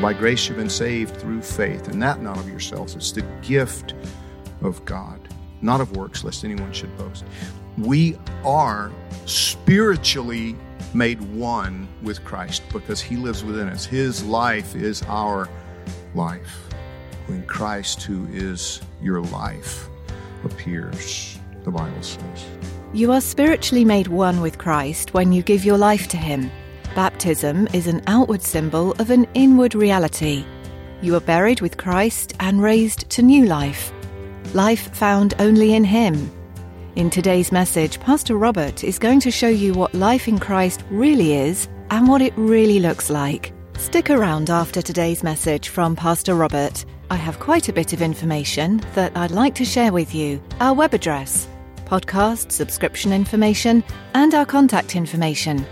For by grace you've been saved through faith, and that not of yourselves. It's the gift of God, not of works, lest anyone should boast. We are spiritually made one with Christ because He lives within us. His life is our life. When Christ, who is your life, appears, the Bible says. You are spiritually made one with Christ when you give your life to Him. Baptism is an outward symbol of an inward reality. You are buried with Christ and raised to new life, life found only in Him. In today's message, Pastor Robert is going to show you what life in Christ really is and what it really looks like. Stick around after today's message from Pastor Robert. I have quite a bit of information that I'd like to share with you. Our web address, podcast subscription information, and our contact information.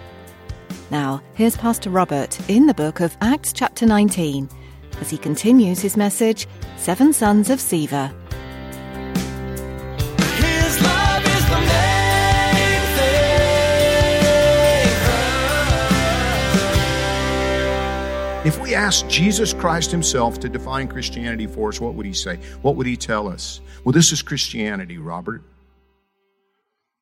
Now, here's Pastor Robert in the book of Acts, chapter 19, as he continues his message Seven Sons of Sceva. His love is the main thing. If we asked Jesus Christ himself to define Christianity for us, what would he say? What would he tell us? Well, this is Christianity, Robert.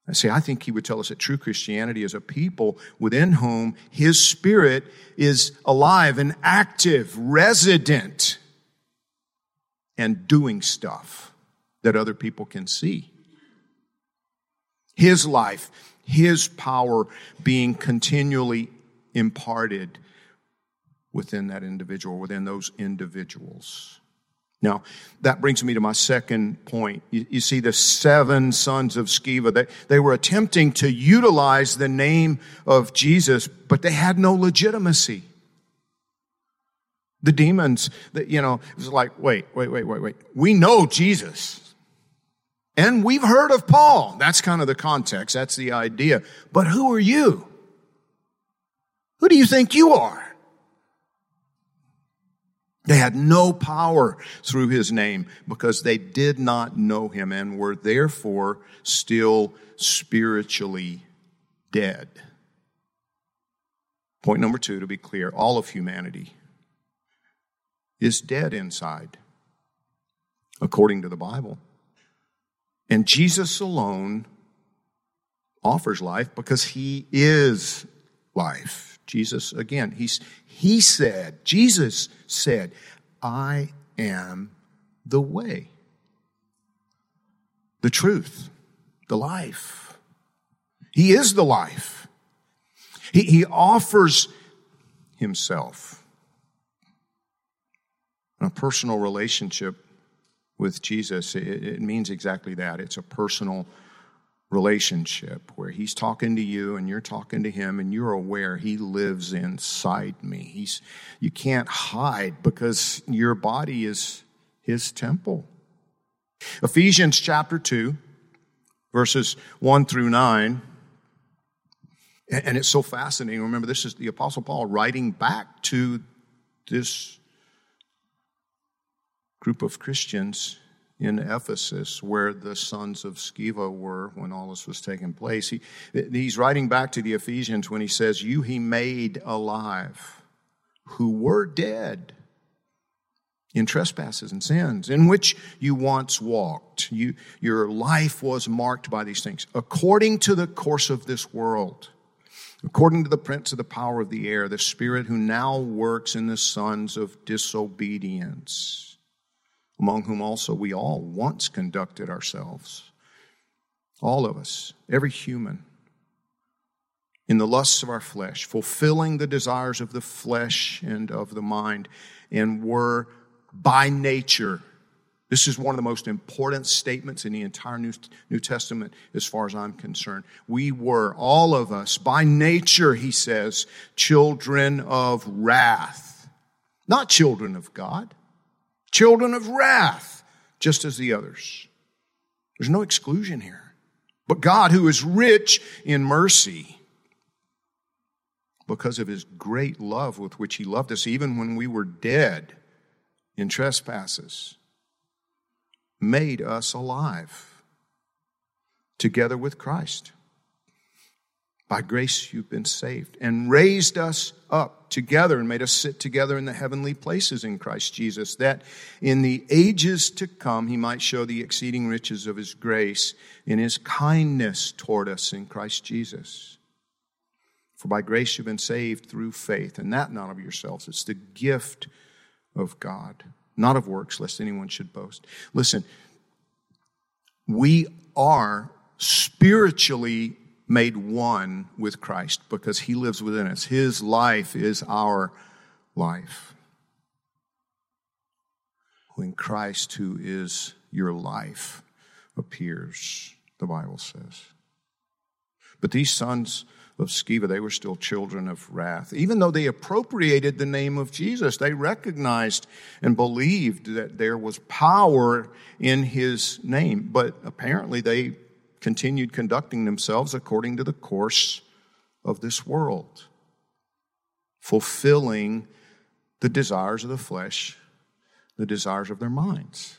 I say, I think he would tell us that true Christianity is a people within whom his spirit is alive and active, resident, and doing stuff that other people can see. His life, his power being continually imparted within that individual, within those individuals. Now, that brings me to my second point. You, you, see, the seven sons of Sceva, they, they were attempting to utilize the name of Jesus, but they had no legitimacy. The demons, that you know, it was like, wait, wait, wait, wait, wait. We know Jesus. And we've heard of Paul. That's kind of the context. That's the idea. But who are you? Who do you think you are? They had no power through his name because they did not know him and were therefore still spiritually dead. Point number two, to be clear, all of humanity is dead inside, according to the Bible. And Jesus alone offers life because he is life. Jesus, again, he's, he said, Jesus said, I am the way, the truth, the life. He is the life. He, he offers himself. A personal relationship with Jesus, it, it means exactly that. It's a personal relationship where he's talking to you and you're talking to him and you're aware he lives inside me. He's you can't hide because your body is his temple. Ephesians chapter 2 verses 1 through 9 and it's so fascinating. Remember this is the apostle Paul writing back to this group of Christians in Ephesus, where the sons of Sceva were when all this was taking place. He, he's writing back to the Ephesians when he says, You he made alive, who were dead in trespasses and sins, in which you once walked. You, your life was marked by these things, according to the course of this world. According to the prince of the power of the air, the spirit who now works in the sons of disobedience among whom also we all once conducted ourselves. All of us, every human, in the lusts of our flesh, fulfilling the desires of the flesh and of the mind, and were by nature. This is one of the most important statements in the entire New, New Testament as far as I'm concerned. We were, all of us, by nature, he says, children of wrath. Not children of God, children of wrath, just as the others. There's no exclusion here. But God, who is rich in mercy, because of his great love with which he loved us, even when we were dead in trespasses, made us alive together with Christ. By grace you've been saved and raised us up together and made us sit together in the heavenly places in Christ Jesus, that in the ages to come he might show the exceeding riches of his grace in his kindness toward us in Christ Jesus. For by grace you've been saved through faith, and that not of yourselves. It's the gift of God, not of works, lest anyone should boast. Listen, we are spiritually made one with Christ because he lives within us. His life is our life. When Christ, who is your life, appears, the Bible says. But these sons of Sceva, they were still children of wrath. Even though they appropriated the name of Jesus, they recognized and believed that there was power in his name. But apparently they continued conducting themselves according to the course of this world, fulfilling the desires of the flesh, the desires of their minds.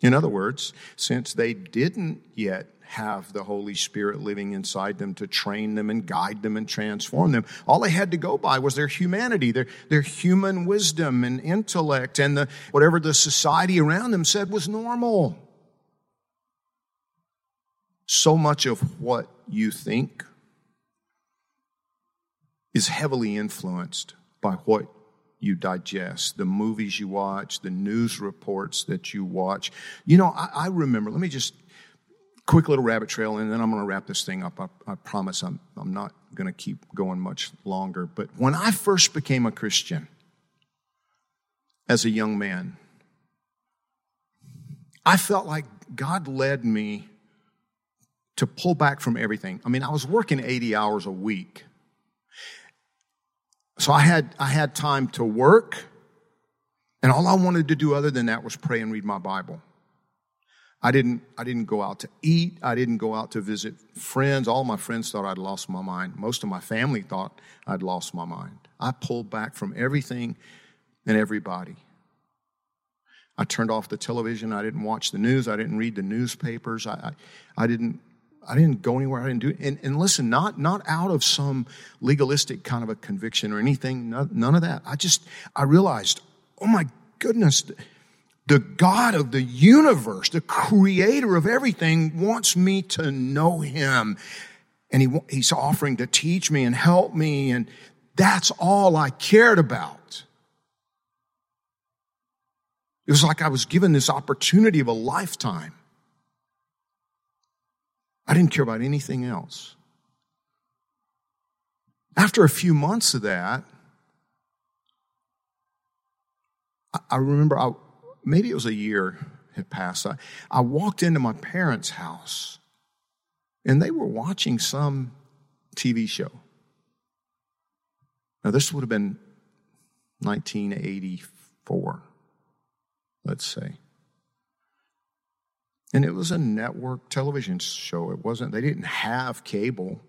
In other words, since they didn't yet have the Holy Spirit living inside them to train them and guide them and transform them. All they had to go by was their humanity, their, their human wisdom and intellect, and the, whatever the society around them said was normal. So much of what you think is heavily influenced by what you digest, the movies you watch, the news reports that you watch. You know, I, I remember, let me just quick little rabbit trail, and then I'm going to wrap this thing up. I, I promise I'm, I'm not going to keep going much longer. But when I first became a Christian as a young man, I felt like God led me to pull back from everything. I mean, I was working 80 hours a week. So I had, I had time to work, and all I wanted to do other than that was pray and read my Bible. I didn't, I didn't go out to eat. I didn't go out to visit friends. All my friends thought I'd lost my mind. Most of my family thought I'd lost my mind. I pulled back from everything and everybody. I turned off the television. I didn't watch the news. I didn't read the newspapers. I, I, I didn't, I didn't go anywhere. I didn't do it. And, and listen, not, not out of some legalistic kind of a conviction or anything. none of that. I just, I realized, oh my goodness, the God of the universe, the creator of everything, wants me to know him. And he, he's offering to teach me and help me. And that's all I cared about. It was like I was given this opportunity of a lifetime. I didn't care about anything else. After a few months of that, I remember I, maybe it was a year had passed. I, I walked into my parents' house and they were watching some TV show. Now, this would have been 1984, let's say. And it was a network television show. It wasn't, they didn't have cable.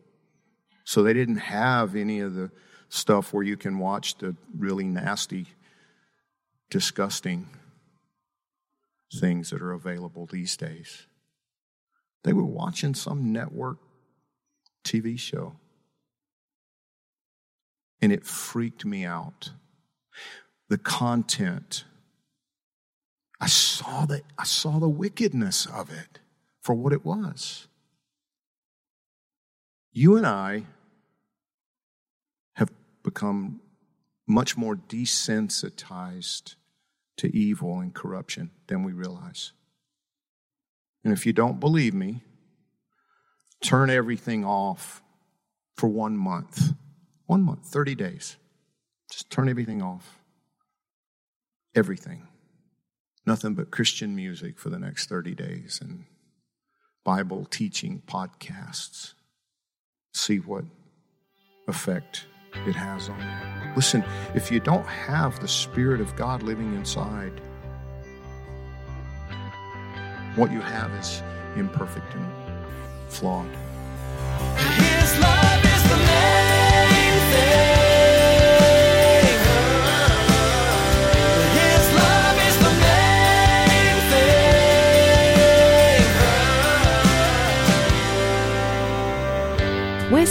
So they didn't have any of the stuff where you can watch the really nasty, disgusting things that are available these days. They were watching some network TV show. And it freaked me out. The content. I saw the, I saw the wickedness of it for what it was. You and I have become much more desensitized to evil and corruption than we realize. And if you don't believe me, turn everything off for one month. One month, 30 days. Just turn everything off. Everything. Nothing but Christian music for the next 30 days and Bible teaching podcasts. See what effect it has on you. Listen, if you don't have the Spirit of God living inside, what you have is imperfect and flawed.